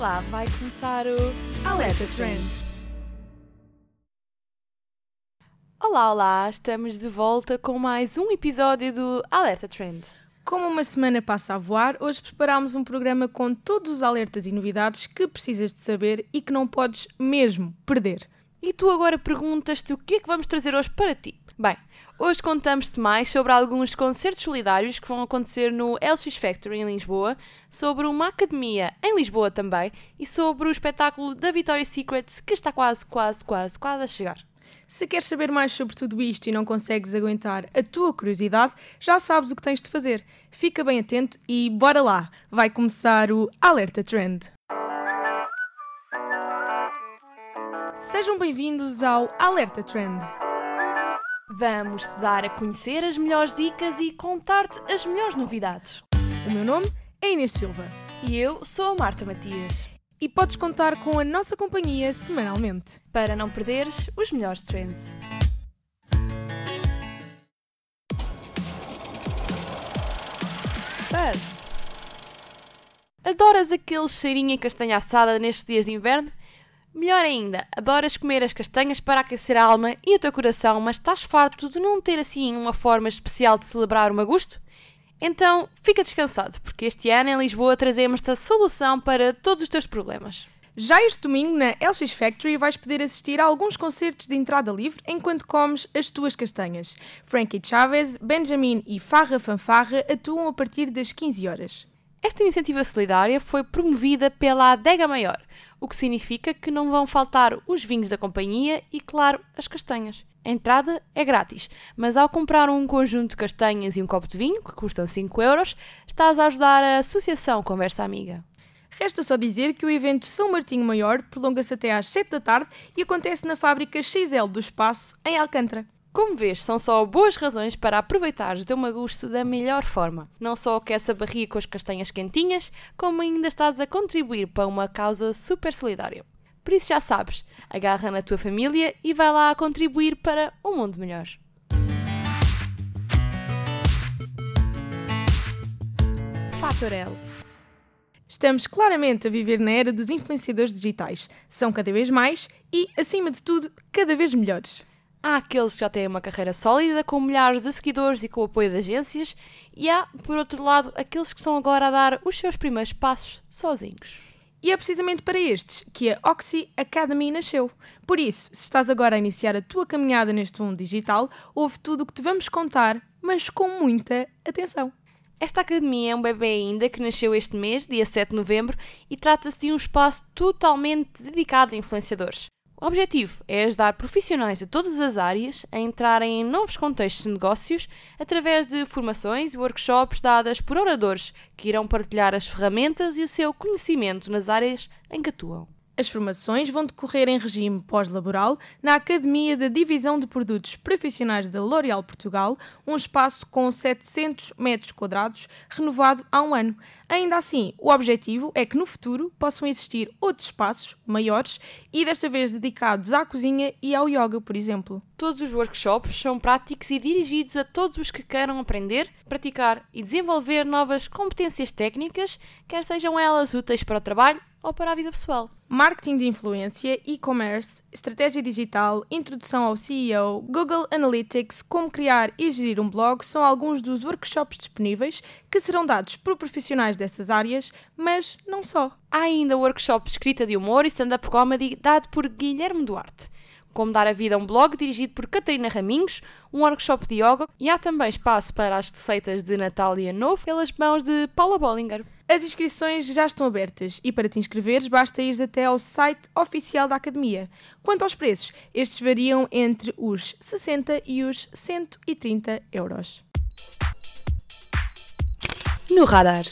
Olá, vai começar o Alerta Trend. Olá, olá, estamos de volta com mais um episódio do Alerta Trend. Como uma semana passa a voar, hoje preparámos um programa com todos os alertas e novidades que precisas de saber e que não podes mesmo perder. E tu agora perguntas-te o que é que vamos trazer hoje para ti? Bem, hoje contamos-te mais sobre alguns concertos solidários que vão acontecer no LX Factory em Lisboa, sobre uma academia em Lisboa também e sobre o espetáculo da Victoria's Secret que está quase, quase, quase, quase a chegar. Se queres saber mais sobre tudo isto e não consegues aguentar a tua curiosidade, já sabes o que tens de fazer. Fica bem atento e bora lá! Vai começar o Alerta Trend. Sejam bem-vindos ao Alerta Trend. Vamos te dar a conhecer as melhores dicas e contar-te as melhores novidades. O meu nome é Inês Silva E eu sou a Marta Matias. e podes contar com a nossa companhia semanalmente. Para não perderes os melhores trends. Buzz. Adoras aquele cheirinho a castanha assada nestes dias de inverno? Melhor ainda, adoras comer as castanhas para aquecer a alma e o teu coração, mas estás farto de não ter assim uma forma especial de celebrar o magusto? Então, fica descansado, porque este ano em Lisboa trazemos-te a solução para todos os teus problemas. Já este domingo, na LX Factory, vais poder assistir a alguns concertos de entrada livre enquanto comes as tuas castanhas. Frankie Chavez, Benjamin e Farra Fanfarra atuam a partir das 15 horas. Esta iniciativa solidária foi promovida pela Adega Maior, o que significa que não vão faltar os vinhos da companhia e, claro, as castanhas. A entrada é grátis, mas ao comprar um conjunto de castanhas e um copo de vinho, que custam 5 euros, estás a ajudar a Associação Conversa Amiga. Resta só dizer que o evento São Martinho Maior prolonga-se até às 7 da tarde e acontece na fábrica XL do Espaço, em Alcântara. Como vês, são só boas razões para aproveitares o teu magusto da melhor forma. Não só aquece a barriga com as castanhas quentinhas, como ainda estás a contribuir para uma causa super solidária. Por isso já sabes, agarra na tua família e vai lá contribuir para um mundo melhor. Fator L. Estamos claramente a viver na era dos influenciadores digitais. São cada vez mais e, acima de tudo, cada vez melhores. Há aqueles que já têm uma carreira sólida, com milhares de seguidores e com o apoio de agências, e há, por outro lado, aqueles que estão agora a dar os seus primeiros passos sozinhos. E é precisamente para estes que a Oxy Academy nasceu. Por isso, se estás agora a iniciar a tua caminhada neste mundo digital, ouve tudo o que te vamos contar, mas com muita atenção. Esta academia é um bebê ainda que nasceu este mês, dia 7 de novembro, e trata-se de um espaço totalmente dedicado a influenciadores. O objetivo é ajudar profissionais de todas as áreas a entrarem em novos contextos de negócios através de formações e workshops dadas por oradores que irão partilhar as ferramentas e o seu conhecimento nas áreas em que atuam. As formações vão decorrer em regime pós-laboral na Academia da Divisão de Produtos Profissionais da L'Oréal Portugal, um espaço com 700 metros quadrados, renovado há um ano. Ainda assim, o objetivo é que no futuro possam existir outros espaços maiores e desta vez dedicados à cozinha e ao yoga, por exemplo. Todos os workshops são práticos e dirigidos a todos os que queiram aprender, praticar e desenvolver novas competências técnicas, quer sejam elas úteis para o trabalho ou para a vida pessoal. Marketing de influência, e-commerce, estratégia digital, introdução ao CEO, Google Analytics, como criar e gerir um blog são alguns dos workshops disponíveis que serão dados por profissionais dessas áreas, mas não só. Há ainda o workshop de escrita de humor e stand-up comedy dado por Guilherme Duarte. Como dar a vida a um blog dirigido por Catarina Raminhos, um workshop de yoga e há também espaço para as receitas de Natal e Ano Novo pelas mãos de Paula Bollinger. As inscrições já estão abertas e para te inscreveres basta ir até ao site oficial da Academia. Quanto aos preços, estes variam entre os 60 e os 130 euros. No radar.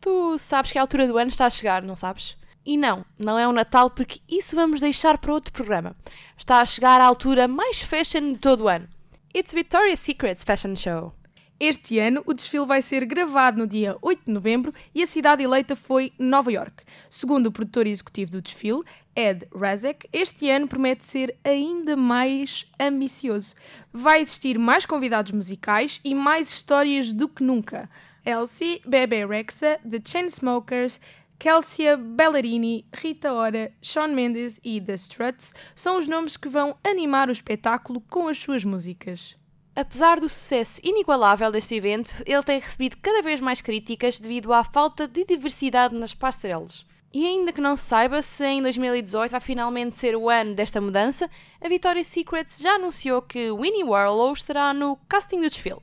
Tu sabes que a altura do ano está a chegar, não sabes? E não, não é o Natal porque isso vamos deixar para outro programa. Está a chegar a altura mais fashion de todo o ano. It's Victoria's Secret's Fashion Show. Este ano, o desfile vai ser gravado no dia 8 de novembro e a cidade eleita foi Nova York. Segundo o produtor executivo do desfile, Ed Razek, este ano promete ser ainda mais ambicioso. Vai existir mais convidados musicais e mais histórias do que nunca. Elsie, Bebe Rexha, The Chainsmokers, Kelsea Ballerini, Rita Ora, Shawn Mendes e The Struts são os nomes que vão animar o espetáculo com as suas músicas. Apesar do sucesso inigualável deste evento, ele tem recebido cada vez mais críticas devido à falta de diversidade nas passarelas. E ainda que não se saiba se em 2018 vai finalmente ser o ano desta mudança, a Victoria's Secret já anunciou que Winnie Warlow estará no casting do desfile.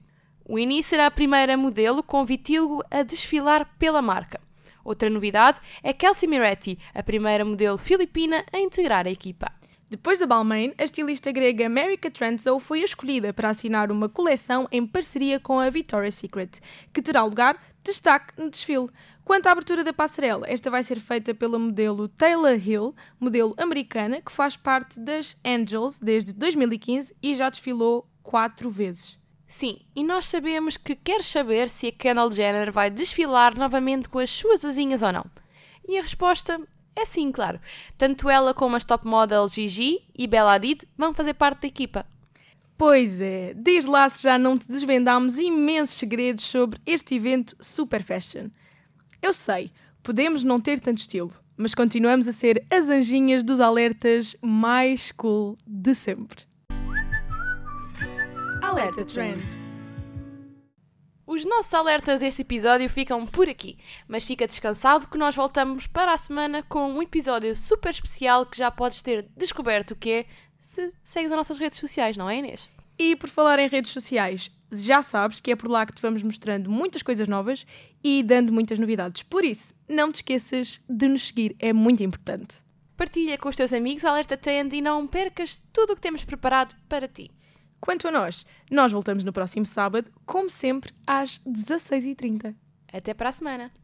Winnie será a primeira modelo com vitíligo a desfilar pela marca. Outra novidade é Kelsey Miretti, a primeira modelo filipina a integrar a equipa. Depois da Balmain, a estilista grega America Trentzow foi escolhida para assinar uma coleção em parceria com a Victoria's Secret, que terá lugar destaque no desfile. Quanto à abertura da passarela, esta vai ser feita pela modelo Taylor Hill, modelo americana que faz parte das Angels desde 2015 e já desfilou quatro vezes. Sim, e nós sabemos que quer saber se a Kendall Jenner vai desfilar novamente com as suas asinhas ou não. E a resposta é sim, claro. Tanto ela como as top models Gigi e Bella Hadid vão fazer parte da equipa. Pois é, desde lá se já não te desvendámos imensos segredos sobre este evento super fashion. Eu sei, podemos não ter tanto estilo, mas continuamos a ser as anjinhas dos alertas mais cool de sempre. Alerta Trend. Os nossos alertas deste episódio ficam por aqui, mas fica descansado que nós voltamos para a semana com um episódio super especial que já podes ter descoberto o que é se segues as nossas redes sociais, não é Inês? E por falar em redes sociais, já sabes que é por lá que te vamos mostrando muitas coisas novas e dando muitas novidades. Por isso, não te esqueças de nos seguir, é muito importante. Partilha com os teus amigos o Alerta Trend e não percas tudo o que temos preparado para ti. Quanto a nós, nós voltamos no próximo sábado, como sempre, às 16h30. Até para a semana!